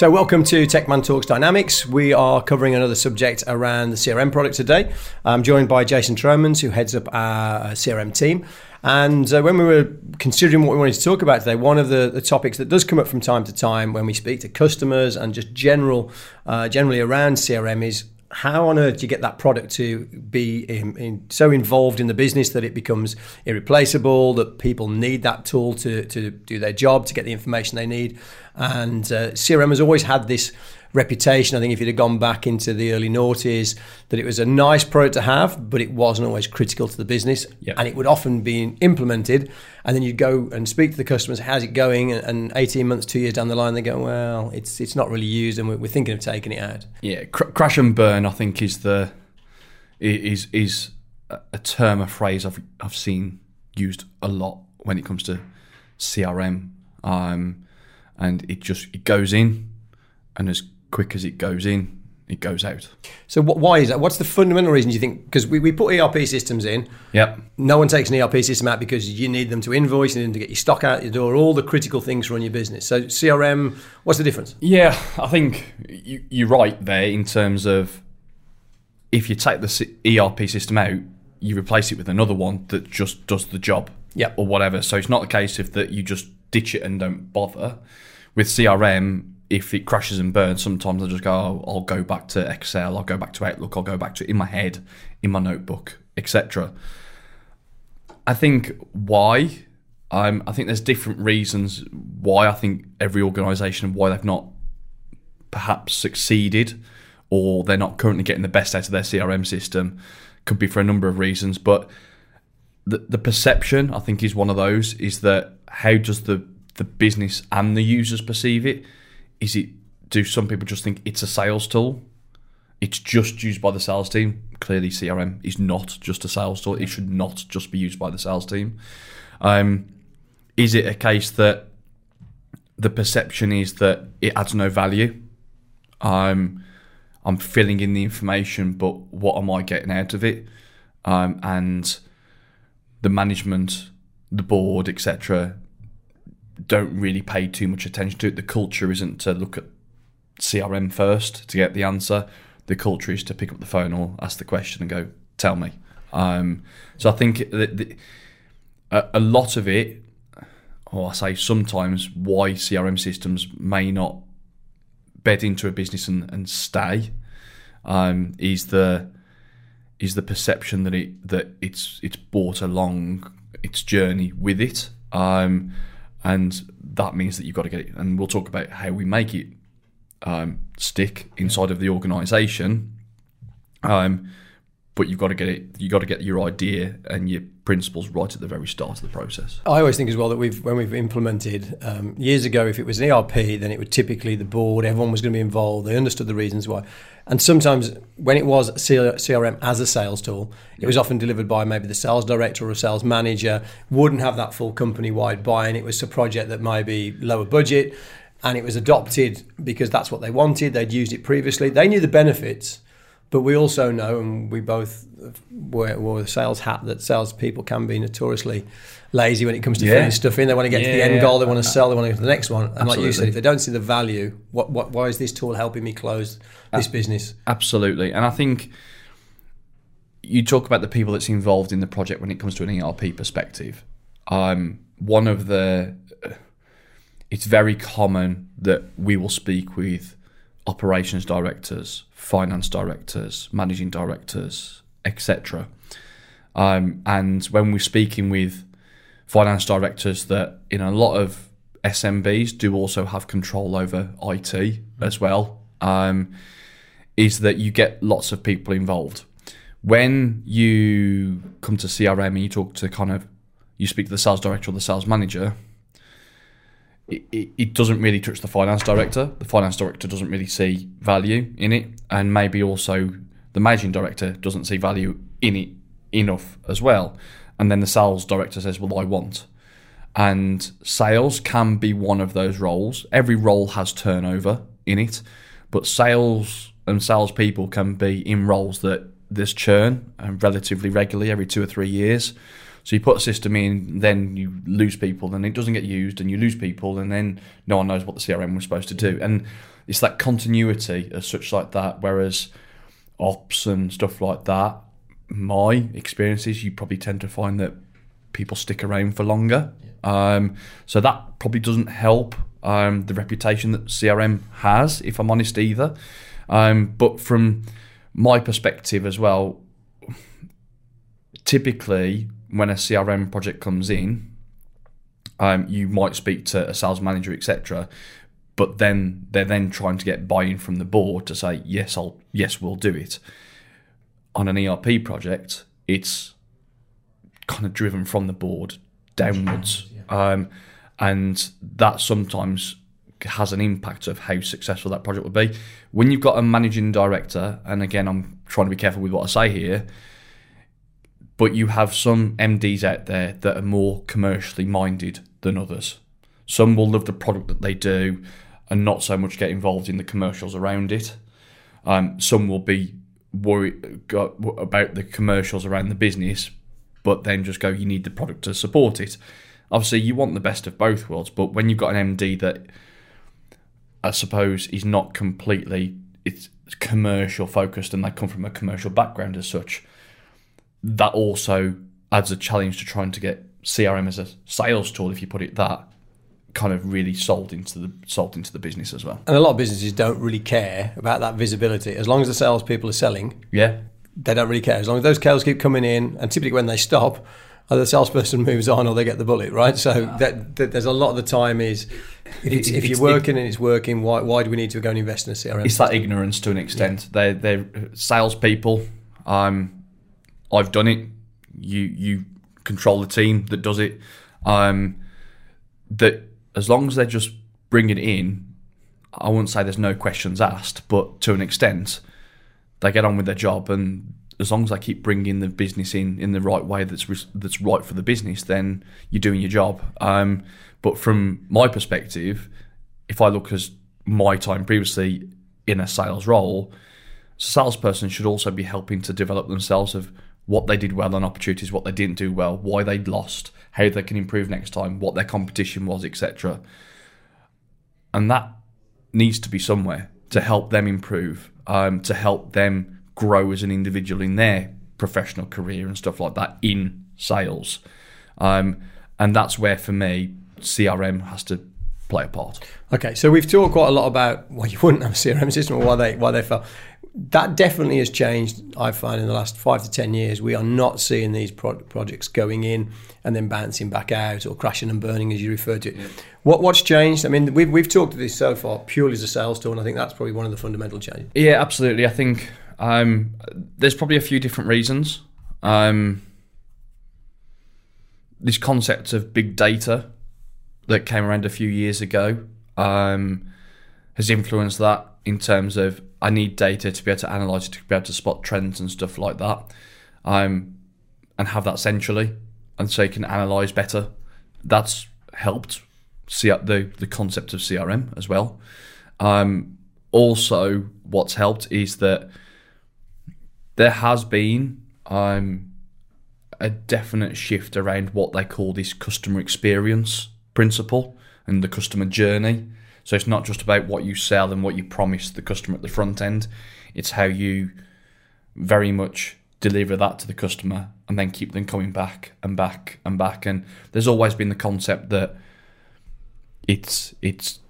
So, welcome to Techman Talks Dynamics. We are covering another subject around the CRM product today. I'm joined by Jason Tromans, who heads up our CRM team. And uh, when we were considering what we wanted to talk about today, one of the, the, topics that does come up from time to time when we speak to customers and just general, uh, generally around CRM is how on earth do you get that product to be in, in, so involved in the business that it becomes irreplaceable, that people need that tool to, to do their job, to get the information they need? And uh, CRM has always had this reputation. I think if you'd have gone back into the early noughties, that it was a nice product to have, but it wasn't always critical to the business. Yep. And it would often be implemented, and then you'd go and speak to the customers, how's it going? And 18 months, two years down the line, they go, well, it's it's not really used, and we're, we're thinking of taking it out. Yeah, cr- crash and burn, I think, is the is is a term, a phrase I've I've seen used a lot when it comes to CRM. Um, and it just it goes in, and as quick as it goes in, it goes out. So what, why is that? What's the fundamental reason you think? Because we, we put ERP systems in. Yep. No one takes an ERP system out because you need them to invoice, you need them to get your stock out your door, all the critical things to run your business. So CRM, what's the difference? Yeah, I think you, you're right there in terms of if you take the ERP system out, you replace it with another one that just does the job. Yeah. Or whatever. So it's not a case of that you just ditch it and don't bother. With CRM, if it crashes and burns, sometimes I just go, oh, I'll go back to Excel, I'll go back to Outlook, I'll go back to in my head, in my notebook, etc. I think why. Um, I think there's different reasons why I think every organisation why they've not perhaps succeeded or they're not currently getting the best out of their CRM system could be for a number of reasons. But the, the perception, I think, is one of those is that how does the, the business and the users perceive it? Is it do some people just think it's a sales tool? It's just used by the sales team. Clearly, CRM is not just a sales tool. It should not just be used by the sales team. Um, is it a case that the perception is that it adds no value? Um, I'm filling in the information, but what am I getting out of it? Um, and the management, the board, etc., don't really pay too much attention to it. The culture isn't to look at CRM first to get the answer. The culture is to pick up the phone or ask the question and go, "Tell me." Um, so I think that the, a, a lot of it, or I say sometimes, why CRM systems may not bed into a business and, and stay, um, is the is the perception that it that it's it's brought along its journey with it. Um, and that means that you've got to get it. And we'll talk about how we make it um, stick inside of the organisation. Um, but you've got to get it. You've got to get your idea and your principles right at the very start of the process. I always think as well that we've when we've implemented um, years ago, if it was an ERP, then it would typically the board, everyone was going to be involved. They understood the reasons why. And sometimes when it was CRM as a sales tool, it was often delivered by maybe the sales director or a sales manager. Wouldn't have that full company wide buy-in. It was a project that might be lower budget, and it was adopted because that's what they wanted. They'd used it previously. They knew the benefits but we also know, and we both wear, wore the sales hat, that salespeople can be notoriously lazy when it comes to yeah. filling stuff in. They want to get yeah. to the end goal, they want to sell, they want to go to the next one. And Absolutely. like you said, if they don't see the value, what, what, why is this tool helping me close this uh, business? Absolutely. And I think you talk about the people that's involved in the project when it comes to an ERP perspective. Um, one of the, it's very common that we will speak with operations directors, finance directors, managing directors, etc. Um, and when we're speaking with finance directors that in a lot of SMBs do also have control over IT mm-hmm. as well, um, is that you get lots of people involved. When you come to CRM and you talk to kind of, you speak to the sales director or the sales manager, it, it, doesn't really touch the finance director. The finance director doesn't really see value in it, and maybe also the managing director doesn't see value in it enough as well. And then the sales director says, "Well, I want." And sales can be one of those roles. Every role has turnover in it, but sales and salespeople can be in roles that there's churn and relatively regularly every two or three years. So you put a system in, then you lose people, then it doesn't get used, and you lose people, and then no one knows what the CRM was supposed to do. And it's that continuity as such like that. Whereas ops and stuff like that, my experiences, you probably tend to find that people stick around for longer. Um, so that probably doesn't help um, the reputation that CRM has, if I'm honest, either. Um, but from my perspective as well, typically when a CRM project comes in, um, you might speak to a sales manager, etc. But then they're then trying to get buy-in from the board to say yes, I'll yes, we'll do it. On an ERP project, it's kind of driven from the board downwards, um, and that sometimes has an impact of how successful that project will be. When you've got a managing director, and again, I'm trying to be careful with what I say here, but you have some MDs out there that are more commercially minded than others. Some will love the product that they do and not so much get involved in the commercials around it. Um, some will be worried about the commercials around the business, but then just go, you need the product to support it. Obviously, you want the best of both worlds, but when you've got an MD that I suppose is not completely it's commercial focused and they come from a commercial background as such, that also adds a challenge to trying to get CRM as a sales tool, if you put it that, kind of really sold into the sold into the business as well. And a lot of businesses don't really care about that visibility. As long as the salespeople are selling, Yeah. they don't really care. As long as those sales keep coming in, and typically when they stop, either the salesperson moves on or they get the bullet, right? So that, that there's a lot of the time is if, it's, if you're working and it's working, why, why do we need to go and invest in a CRM? It's that ignorance to an extent. They're they're salespeople. Um, I've done it. You you control the team that does it. Um, that as long as they're just bringing it in, I wouldn't say there's no questions asked, but to an extent, they get on with their job, and as long as they keep bringing the business in in the right way that's res- that's right for the business, then you're doing your job. Um, but from my perspective, if I look as my time previously in a sales role, salesperson should also be helping to develop themselves of what they did well on opportunities, what they didn't do well, why they lost, how they can improve next time, what their competition was, etc. And that needs to be somewhere to help them improve, um, to help them grow as an individual in their professional career and stuff like that in sales. Um, and that's where, for me, CRM has to play a part. Okay, so we've talked quite a lot about why you wouldn't have a CRM system or why they why they fell. That definitely has changed. I find in the last five to ten years, we are not seeing these pro- projects going in and then bouncing back out or crashing and burning, as you referred to. it. What what's changed? I mean, we've we've talked to this so far purely as a sales tool, and I think that's probably one of the fundamental changes. Yeah, absolutely. I think um, there's probably a few different reasons. Um, this concept of big data that came around a few years ago um, has influenced that in terms of I need data to be able to analyze it, to be able to spot trends and stuff like that, um, and have that centrally, and so you can analyze better. That's helped see the the concept of CRM as well. Um, also, what's helped is that there has been um, a definite shift around what they call this customer experience principle and the customer journey. So it's not just about what you sell and what you promise the customer at the front end. It's how you very much deliver that to the customer and then keep them coming back and back and back. And there's always been the concept that it's it's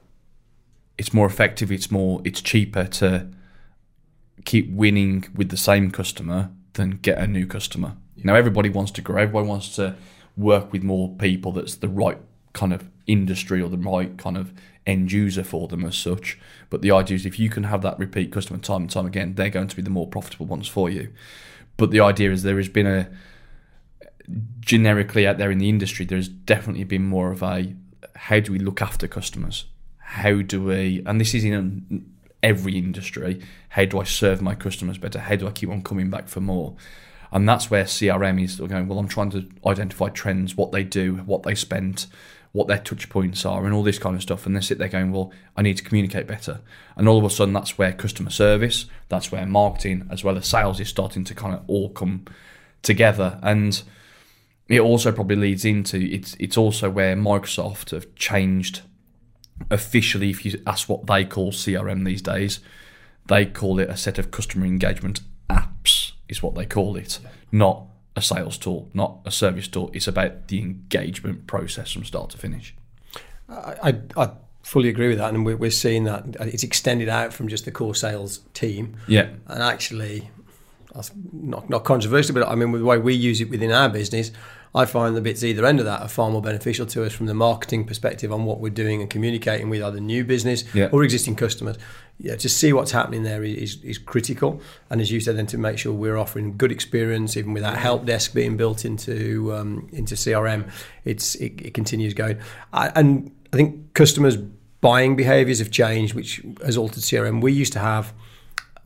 it's more effective, it's more it's cheaper to keep winning with the same customer than get a new customer. Now everybody wants to grow, everybody wants to work with more people that's the right kind of industry or the right kind of end user for them as such. But the idea is if you can have that repeat customer time and time again, they're going to be the more profitable ones for you. But the idea is there has been a generically out there in the industry, there's definitely been more of a how do we look after customers? How do we, and this is in every industry, how do I serve my customers better? How do I keep on coming back for more? And that's where CRM is going, well, I'm trying to identify trends, what they do, what they spend, what their touch points are, and all this kind of stuff. And they sit there going, well, I need to communicate better. And all of a sudden, that's where customer service, that's where marketing, as well as sales, is starting to kind of all come together. And it also probably leads into it's it's also where Microsoft have changed officially, if you ask what they call CRM these days, they call it a set of customer engagement apps, is what they call it, not a sales tool, not a service tool. It's about the engagement process from start to finish. I, I, I fully agree with that, and we're, we're seeing that uh, it's extended out from just the core sales team. Yeah. And actually, that's not not controversial, but I mean, with the way we use it within our business, I find the bits either end of that are far more beneficial to us from the marketing perspective on what we're doing and communicating with either new business Yeah. or existing customers. Yeah, to see what's happening there is, is critical, and as you said, then to make sure we're offering good experience, even with that help desk being built into um, into CRM, it's it, it continues going, I, and I think customers' buying behaviours have changed, which has altered CRM. We used to have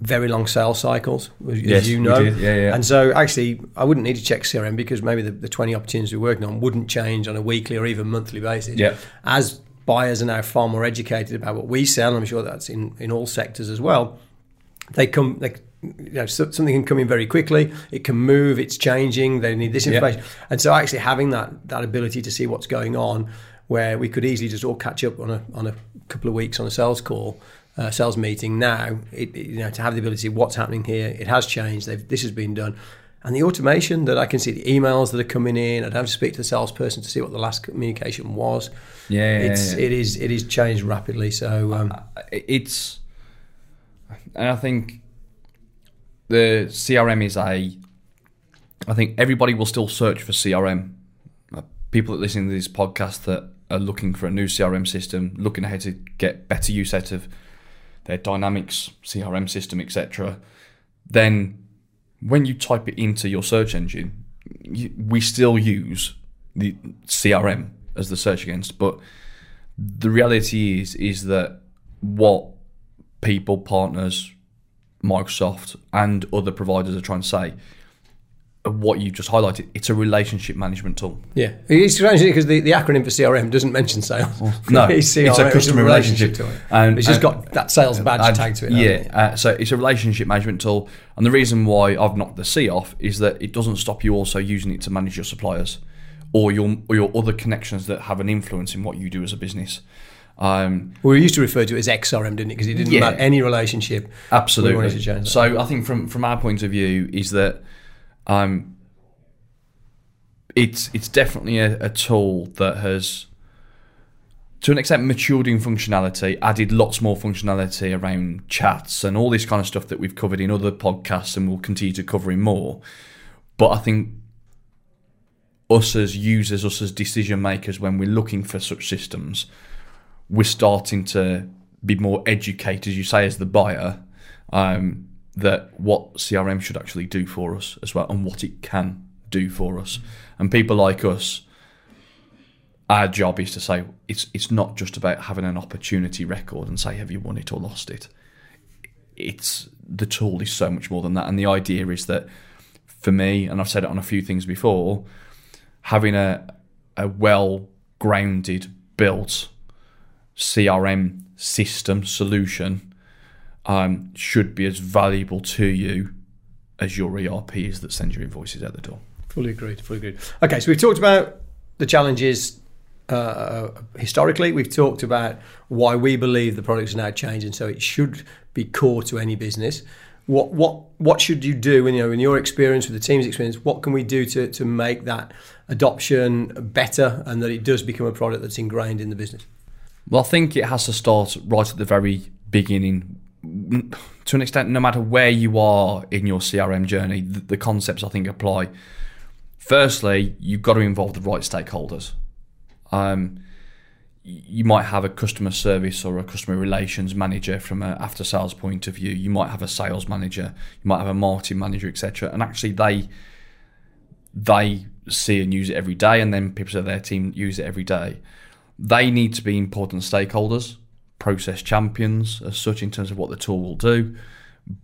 very long sales cycles, as Yes, you know. Yeah, yeah. And so actually, I wouldn't need to check CRM because maybe the, the 20 opportunities we're working on wouldn't change on a weekly or even monthly basis. Yeah. As buyers are now far more educated about what we sell, and I'm sure that's in, in all sectors as well, they come, they, you know, something can come in very quickly. It can move. It's changing. They need this Yeah. information, and so actually having that that ability to see what's going on, where we could easily just all catch up on a on a couple of weeks on a sales call, uh, sales meeting. Now, it, it- you know, to have the ability to see what's happening here. It has changed. They've, this has been done. And the automation that I can see the emails that are coming in, I don't have to speak to the salesperson to see what the last communication was. Yeah, yeah, it's yeah. it is it is changed rapidly. So um, it's and I think the CRM is a I think everybody will still search for CRM. Uh, People that listen to this podcast that are looking for a new CRM system, looking ahead to get better use out of their Dynamics CRM system, etc. Then when you type it into your search engine, you, we still use the CRM as the search against, but the reality is is that what people, partners, Microsoft, and other providers are trying to say, what you just highlighted, it's a relationship management tool. yeah, it's strange because the, the acronym for CRM doesn't mention sales. No, it's, it's a customer relationship. tool. And- it's just got that sales badge And- tagged to it. hasn't it? Yeah, uh, so it's a relationship management tool, and the reason why I've knocked the C off is that it doesn't stop you also using it to manage your suppliers or your or your other connections that have an influence in what you do as a business. Um, We used to refer to it as XRM, didn't it? Because it didn't Yeah. matter any relationship. Absolutely. We to change. So I think from from our point of view is that um, it's it's definitely a, a tool that has to an extent matured in functionality, added lots more functionality around chats and all this kind of stuff that we've covered in other podcasts and we'll continue to cover in more. But I think us as users, us as decision makers, when we're looking for such systems, we're starting to be more educated, as you say, as the buyer, um, that what CRM should actually do for us as well and what it can do for us. And people like us, our job is to say it's it's not just about having an opportunity record and say have you won it or lost it. It's the tool is so much more than that, and the idea is that for me, and I've said it on a few things before, having a a well grounded built CRM system solution um, should be as valuable to you as your ERPs that send your invoices out the door. Fully agreed. Fully agreed. Okay, so we've talked about the challenges uh, historically. We've talked about why we believe the products are now changing, so it should be core to any business. What what what should you do? In, you know, in your experience with the team's experience, what can we do to to make that adoption better and that it does become a product that's ingrained in the business? Well, I think it has to start right at the very beginning. To an extent, no matter where you are in your CRM journey, the, the concepts I think apply. Firstly, you've got to involve the right stakeholders. Um, you might have a customer service or a customer relations manager from an after sales point of view. You might have a sales manager. You might have a marketing manager, etc. And actually, they they see and use it every day, and then people of their team use it every day. They need to be important stakeholders, process champions as such in terms of what the tool will do.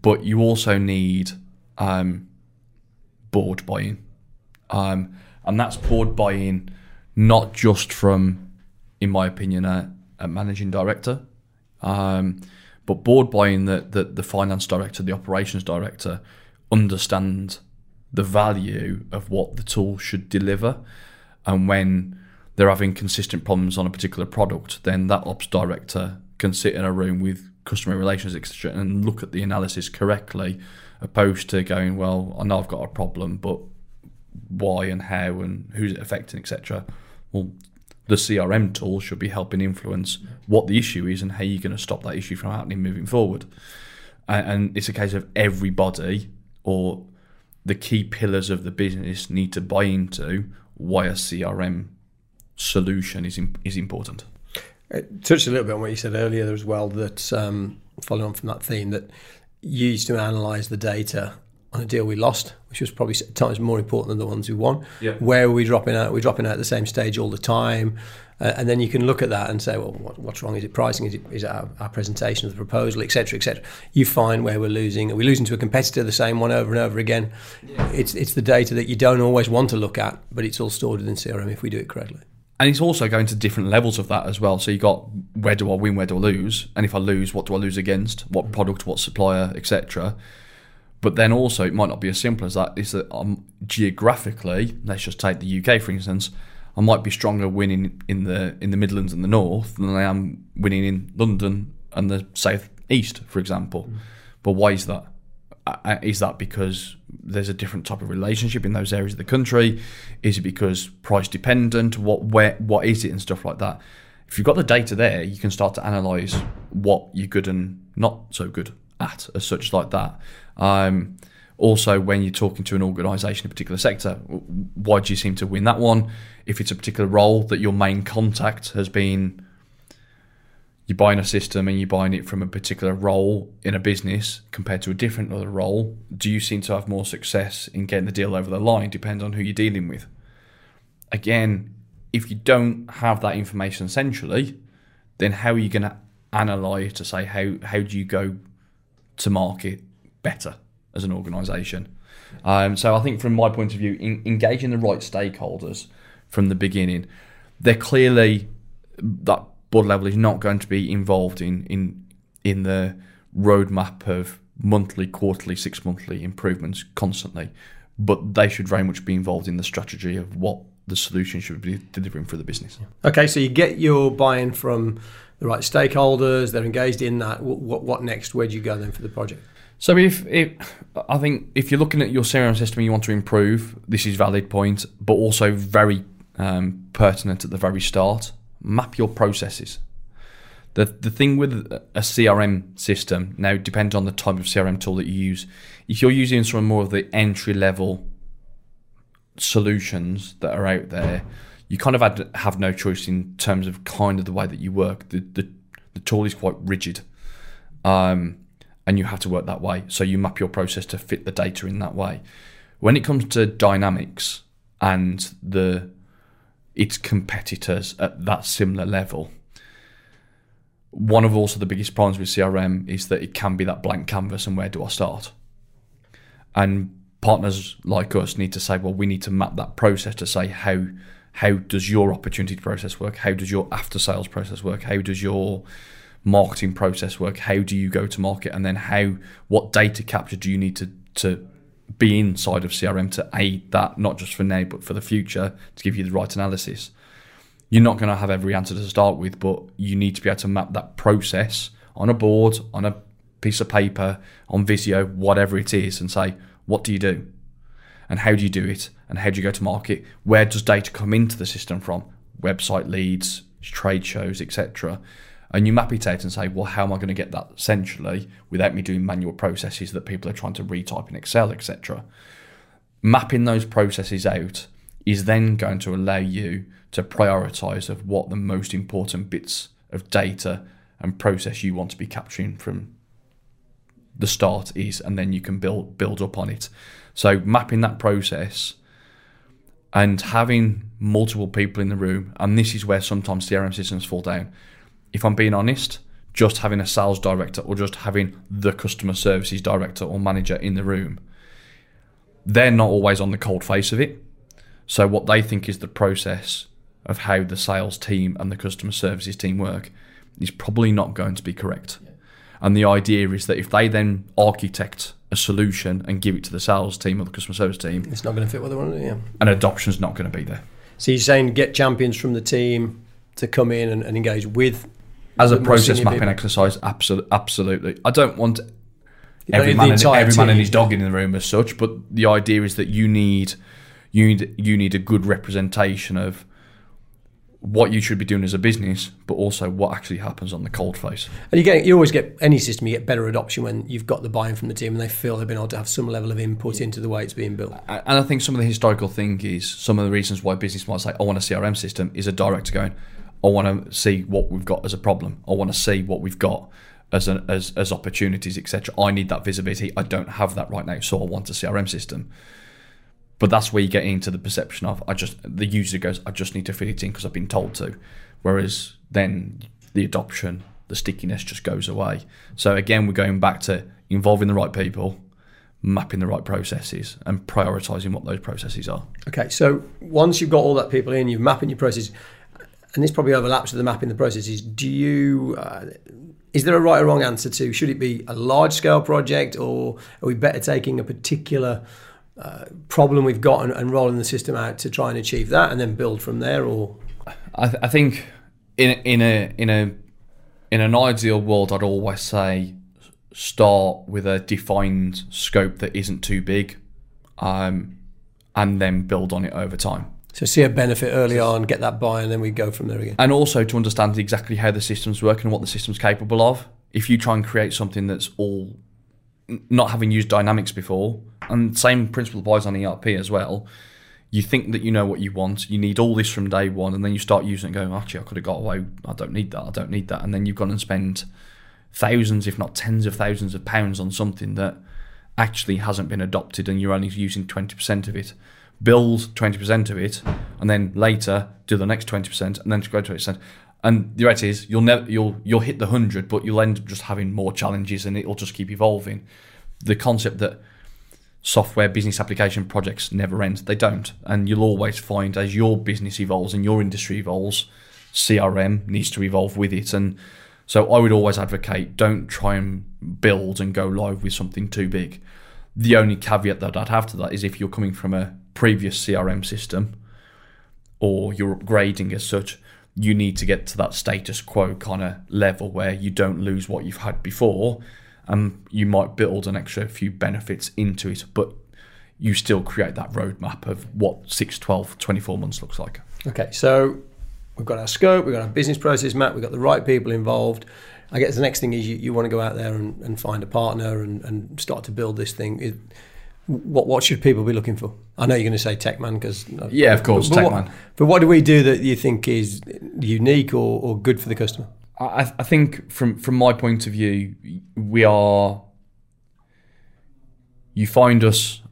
But you also need um, board buy-in, um, and that's board buy-in not just from, in my opinion, a, a managing director, um, but board buy-in that, that the finance director, the operations director, understand the value of what the tool should deliver, and when they're having consistent problems on a particular product, then that ops director can sit in a room with customer relations, etc., and look at the analysis correctly, opposed to going, well, I know I've got a problem, but why and how and who's it affecting, etc. Well, the CRM tool should be helping influence what the issue is and how you're going to stop that issue from happening moving forward. And, and it's a case of everybody or the key pillars of the business need to buy into why a CRM solution is is important. It touched a little bit on what you said earlier as well. That um, following on from that theme, that you used to analyse the data on a deal we lost, which was probably at times more important than the ones we won. Yeah. Where are we dropping out? We're dropping out at the same stage all the time. Uh, and then you can look at that and say, well, what, what's wrong? Is it pricing? Is it, is it our, our, presentation of the proposal, etc., etc. You find where we're losing. Are we losing to a competitor the same one over and over again? Yeah. It's it's the data that you don't always want to look at, but it's all stored within CRM if we do it correctly. And it's also going to different levels of that as well. So you got where do I win, where do I lose, and if I lose, what do I lose against? What product, what supplier, etc. But then also, it might not be as simple as that. Is that um, geographically, let's just take the UK for instance. I might be stronger winning in the in the Midlands and the North than I am winning in London and the South East, for example. Mm. But why is that? Is that because there's a different type of relationship in those areas of the country? Is it because price dependent? What where what is it and stuff like that? If you've got the data there, you can start to analyze what you're good and not so good at, as such like that. Um, also, when you're talking to an organisation in a particular sector, why do you seem to win that one? If it's a particular role that your main contact has been, you're buying a system and you're buying it from a particular role in a business compared to a different other role, do you seem to have more success in getting the deal over the line? Depends on who you're dealing with. Again, if you don't have that information centrally, then how are you going to analyze to say how how do you go to market better as an organisation. Um, so I think from my point of view, in, engaging the right stakeholders from the beginning, they're clearly that board level is not going to be involved in in in the roadmap of monthly, quarterly, six monthly improvements constantly, but they should very much be involved in the strategy of what the solution should be delivering for the business. Okay, so you get your buy-in from the right stakeholders; they're engaged in that. What, what next? Where do you go then for the project? So if, if I think if you're looking at your CRM system and you want to improve, this is valid point, but also very um, pertinent at the very start. Map your processes. The the thing with a CRM system now depends on the type of CRM tool that you use. If you're using some more of the entry level solutions that are out there, you kind of have, have no choice in terms of kind of the way that you work. The the, the tool is quite rigid. Um, and you have to work that way. So you map your process to fit the data in that way. When it comes to dynamics and the its competitors at that similar level, one of also the biggest problems with CRM is that it can be that blank canvas and where do I start? And partners like us need to say, well, we need to map that process to say how how does your opportunity process work? How does your after sales process work? How does your marketing process work? How do you go to market? And then how what data capture do you need to to be inside of CRM to aid that, not just for now, but for the future, to give you the right analysis. You're not going to have every answer to start with, but you need to be able to map that process on a board, on a piece of paper, on Visio, whatever it is, and say, what do you do? And how do you do it? And how do you go to market? Where does data come into the system from? Website leads, trade shows, etc and you map it out and say, well, how am I going to get that centrally without me doing manual processes that people are trying to retype in Excel, etc. Mapping those processes out is then going to allow you to prioritize of what the most important bits of data and process you want to be capturing from the start is, and then you can build build up on it. So mapping that process and having multiple people in the room, and this is where sometimes CRM systems fall down if I'm being honest, just having a sales director or just having the customer services director or manager in the room, they're not always on the cold face of it. So, what they think is the process of how the sales team and the customer services team work is probably not going to be correct. Yeah. And the idea is that if they then architect a solution and give it to the sales team or the customer service team, it's not going to fit what they want to do. Yeah. And adoption's not going to be there. So you're saying get champions from the team to come in and, and engage with as a process mapping people. exercise. Absolutely, absolutely. I don't want every man, and, every man and his dog in the room as such, but the idea is that you need you need you need a good representation of what you should be doing as a business, but also what actually happens on the cold face. And you get you always get any system you get better adoption when you've got the buy-in from the team and they feel they've been able to have some level of input into the way it's being built. And I think some of the historical thing is some of the reasons why business might say, I want a CRM system, is a director going, I want to see what we've got as a problem. I want to see what we've got as an, as, as opportunities, etc. I need that visibility. I don't have that right now, so I want a CRM system. But that's where you get into the perception of I just the user goes, I just need to fit it in because I've been told to. Whereas then the adoption, the stickiness just goes away. So again, we're going back to involving the right people, mapping the right processes, and prioritizing what those processes are. Okay, so once you've got all that people in, you're mapping your process, and this probably overlaps with the mapping the process, is Do you? Uh, is there a right or wrong answer to? Should it be a large scale project, or are we better taking a particular uh, problem we've got and, and rolling the system out to try and achieve that, and then build from there? Or I, th- I think in in a in a in an ideal world, I'd always say start with a defined scope that isn't too big, um, and then build on it over time. So see a benefit early on, get that buy, and then we go from there again. and also to understand exactly how the systems work and what the system's capable of. If you try and create something that's all not having used dynamics before, and same principle applies on ERP as well. You think that you know what you want, you need all this from day one, and then you start using it and going, actually, I could have got away. I don't need that. I don't need that. And then you've gone and spent thousands, if not tens of thousands of pounds on something that actually hasn't been adopted, and you're only using 20% of it. Build 20% of it, and then later do the next 20%, and then go to 20%. And the reality is, you'll never you'll you'll hit the hundred, but you'll end up just having more challenges, and it'll just keep evolving. The concept that software business application projects never end. They don't. And you'll always find as your business evolves and your industry evolves, CRM needs to evolve with it. And so I would always advocate don't try and build and go live with something too big. The only caveat that I'd have to that is if you're coming from a previous CRM system or you're upgrading as such, you need to get to that status quo kind of level where you don't lose what you've had before and you might build an extra few benefits into it, but you still create that roadmap of what 6, 12, 24 months looks like. Okay, so we've got our scope, we've got our business process map, we've got the right people involved. I guess the next thing is you, you want to go out there and, and find a partner and, and start to build this thing. It, what what should people be looking for? I know you're going to say Techman because Yeah, of course, but, Techman. What, but what do we do that you think is unique or, or good for the customer? I, I think from from my point of view, we are. You find us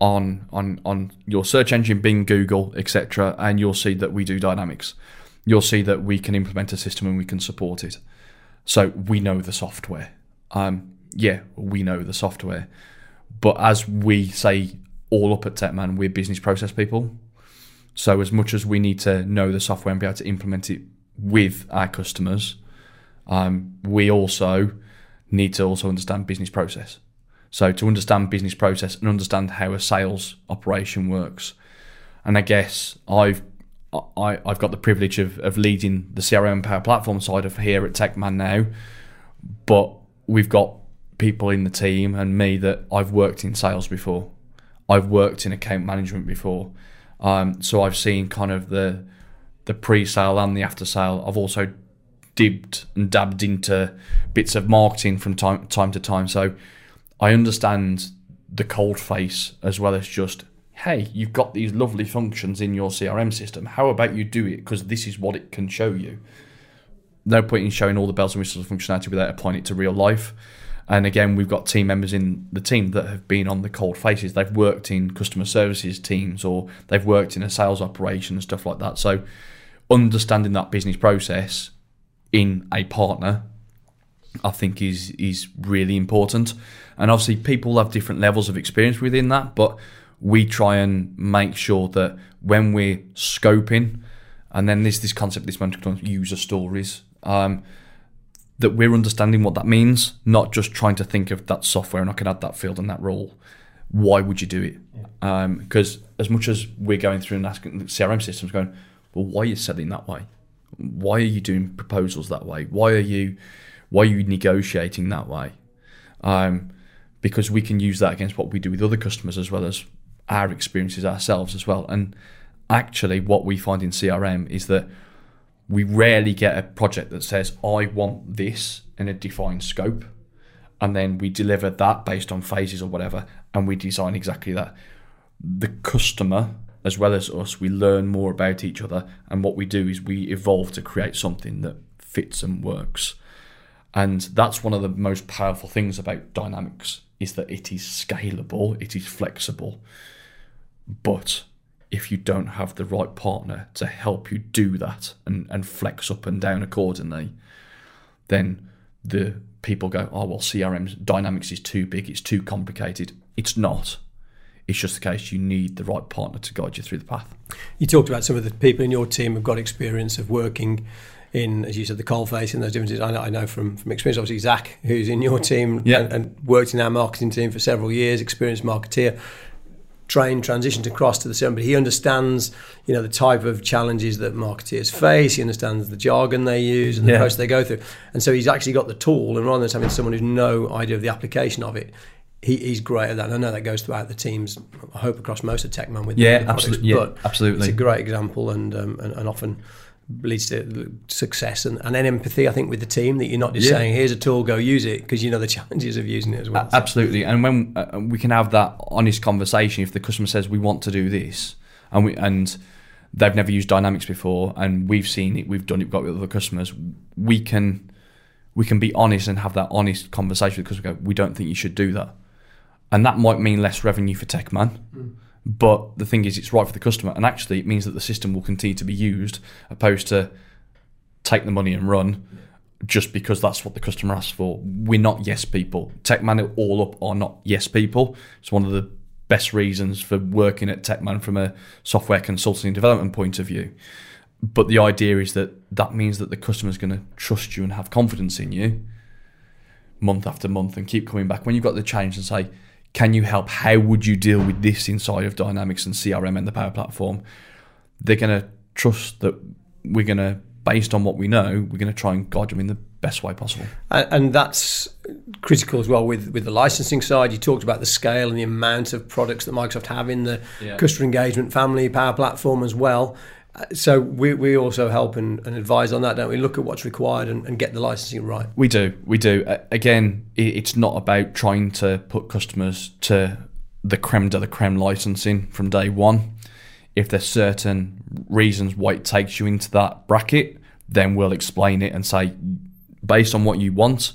on on on your search engine, Bing, Google, etc., and you'll see that we do dynamics. You'll see that we can implement a system and we can support it. So we know the software. Um, yeah, we know the software, but as we say all up at Techman, we're business process people. So as much as we need to know the software and be able to implement it with our customers, um, we also need to also understand business process. So to understand business process and understand how a sales operation works, and I guess I've I, I've got the privilege of, of leading the CRM Power Platform side of here at Techman now, but we've got people in the team and me that I've worked in sales before. I've worked in account management before, um, so I've seen kind of the the pre-sale and the after-sale. I've also dipped and dabbed into bits of marketing from time time to time, so I understand the cold face as well as just hey, you've got these lovely functions in your CRM system. How about you do it because this is what it can show you. No point in showing all the bells and whistles of functionality without applying it to real life. And again, we've got team members in the team that have been on the cold faces. They've worked in customer services teams or they've worked in a sales operation and stuff like that. So, understanding that business process in a partner, I think, is is really important. And obviously, people have different levels of experience within that, but we try and make sure that when we're scoping, and then there's this concept, this of user stories. Um, that we're understanding what that means, not just trying to think of that software and I can add that field and that role. Why would you do it? Because as much as we're going through and asking the CRM systems, going, well, why are you selling that way? Why are you doing proposals that way? Why are you why are you negotiating that way? Um, because we can use that against what we do with other customers as well as our experiences ourselves as well. And actually, what we find in CRM is that we rarely get a project that says, I want this in a defined scope. And then we deliver that based on phases or whatever, and we design exactly that. The customer, as well as us, we learn more about each other. And what we do is we evolve to create something that fits and works. And that's one of the most powerful things about Dynamics is that it is scalable, it is flexible. But if you don't have the right partner to help you do that and, and flex up and down accordingly, then the people go, oh, well, CRM Dynamics is too big, it's too complicated. It's not. It's just the case you need the right partner to guide you through the path. You talked about some of the people in your team who've got experience of working in, as you said, the coal face and those differences. I know, I know from, from experience, obviously, Zach, who's in your team Yeah. and, and worked in our marketing team for several years, experienced marketeer, trained, transitioned across to the CRM, but he understands, you know, the type of challenges that marketeers face. He understands the jargon they use and the Yeah. process they go through. And so he's actually got the tool, and rather than having someone who's no idea of the application of it, he, he's great at that. And I know that goes throughout the teams, I hope across most of Techman with Yeah, the products, absolutely. Yeah, but absolutely. it's a great example and, um, and, and often leads to success and, and then empathy, I think, with the team that you're not just Yeah. saying, here's a tool, go use it, because you know the challenges of using it as well. Absolutely, and when uh, we can have that honest conversation, if the customer says we want to do this, and we and they've never used Dynamics before, and we've seen it, we've done it, we've got it with other customers, we can we can be honest and have that honest conversation because we go, we don't think you should do that, and that might mean less revenue for TechMan. But the thing is, it's right for the customer, and actually, it means that the system will continue to be used, opposed to take the money and run just because that's what the customer asks for. We're not yes people. Techman all up are not yes people. It's one of the best reasons for working at Techman from a software consulting and development point of view. But the idea is that that means that the customer is going to trust you and have confidence in you month after month and keep coming back. When you've got the change and say, can you help? How would you deal with this inside of Dynamics and CRM and the Power Platform? They're going to trust that we're going to, based on what we know, we're going to try and guide them in the best way possible. And, and that's critical as well with, with the licensing side. You talked about the scale and the amount of products that Microsoft have in the Yeah. customer engagement family, Power Platform as well. So we, we also help and, and advise on that, don't we? Look at what's required and, and get the licensing right. We do, we do. Again, it's not about trying to put customers to the creme de la creme licensing from day one. If there's certain reasons why it takes you into that bracket, then we'll explain it and say, based on what you want,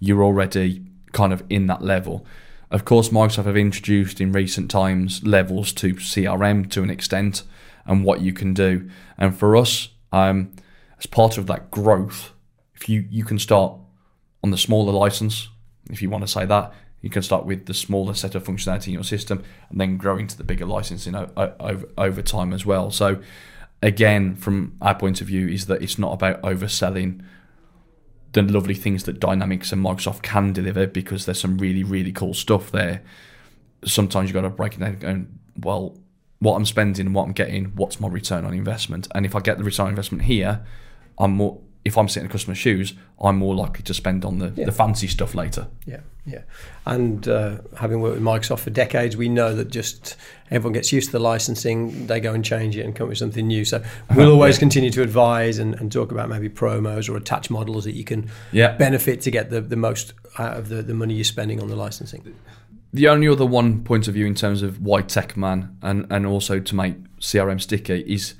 you're already kind of in that level. Of course, Microsoft have introduced in recent times levels to CRM to an extent and what you can do. And for us, um, as part of that growth, if you, you can start on the smaller license, if you want to say that, you can start with the smaller set of functionality in your system and then grow into the bigger licensing over, over time as well. So, again, from our point of view, is that it's not about overselling the lovely things that Dynamics and Microsoft can deliver because there's some really, really cool stuff there. Sometimes you've got to break it down and go, well, what I'm spending and what I'm getting, what's my return on investment? And if I get the return on investment here, I'm more if I'm sitting in the customer's shoes, I'm more likely to spend on the, Yeah. the fancy stuff later. Yeah, yeah. And uh, having worked with Microsoft for decades, we know that just everyone gets used to the licensing, they go and change it and come up with something new. So we'll always continue to advise and, and talk about maybe promos or attach models that you can Yeah. benefit to get the, the most out of the, the money you're spending on the licensing. The only other one point of view in terms of why TechMan and, and also to make CRM sticky is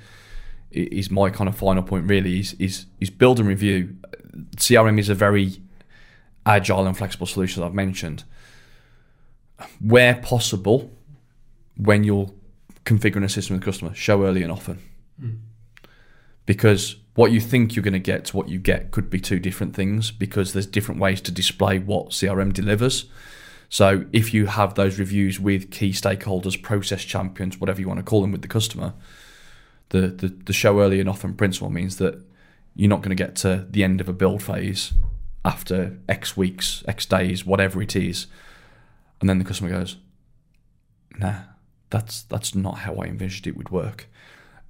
is my kind of final point really is is is build and review. CRM is a very agile and flexible solution I've mentioned. Where possible, when you're configuring a system with a customer, show early and often. Hmm. Because what you think you're going to get to what you get could be two different things because there's different ways to display what CRM delivers. So if you have those reviews with key stakeholders, process champions, whatever you want to call them with the customer, the, the, the show early and often principle means that you're not going to get to the end of a build phase after X weeks, X days, whatever it is. And then the customer goes, nah, that's that's not how I envisioned it would work.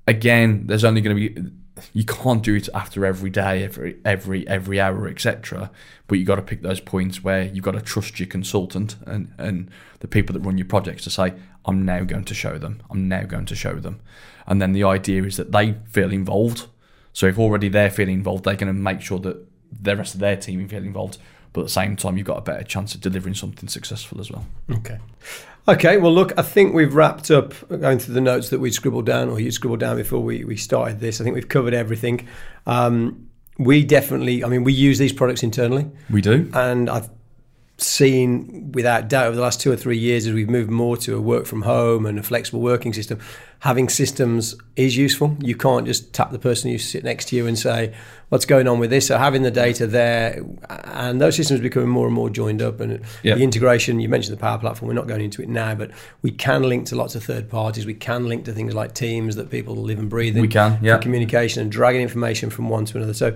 Again, there's only going to be you can't do it after every day, every every every hour, etc. But you got to pick those points where you've got to trust your consultant and and the people that run your projects to say, I'm now going to show them. I'm now going to show them. And then the idea is that they feel involved. So if already they're feeling involved, they're going to make sure that the rest of their team feel involved. But at the same time, you've got a better chance of delivering something successful as well. Okay. Okay, well, look, I think we've wrapped up going through the notes that we scribbled down or you scribbled down before we, we started this. I think we've covered everything. Um, we definitely, I mean, we use these products internally. We do. And I've seen without doubt over the last two or three years as we've moved more to a work from home and a flexible working system having systems is useful. You can't just tap the person who sit next to you and say what's going on with this? So having the data there and those systems becoming more and more joined up and the integration you mentioned the power platform we're not going into it now but we can link to lots of third parties. We can link to things like teams that people live and breathe in we can yeah. communication and dragging information from one to another. So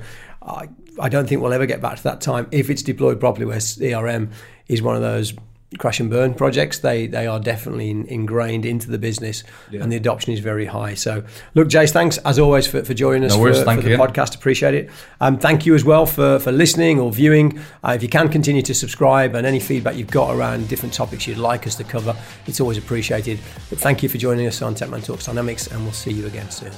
I, I don't think we'll ever get back to that time if it's deployed properly, where CRM is one of those crash and burn projects. They they are definitely in, ingrained into the business, yeah. and the adoption is very high. So, look, Jace, thanks as always for, for joining us no worries, for, for, the podcast. Appreciate it. Um, thank you as well for for listening or viewing. Uh, if you can continue to subscribe and any feedback you've got around different topics you'd like us to cover, it's always appreciated. But thank you for joining us on Techman Talks Dynamics, and we'll see you again soon.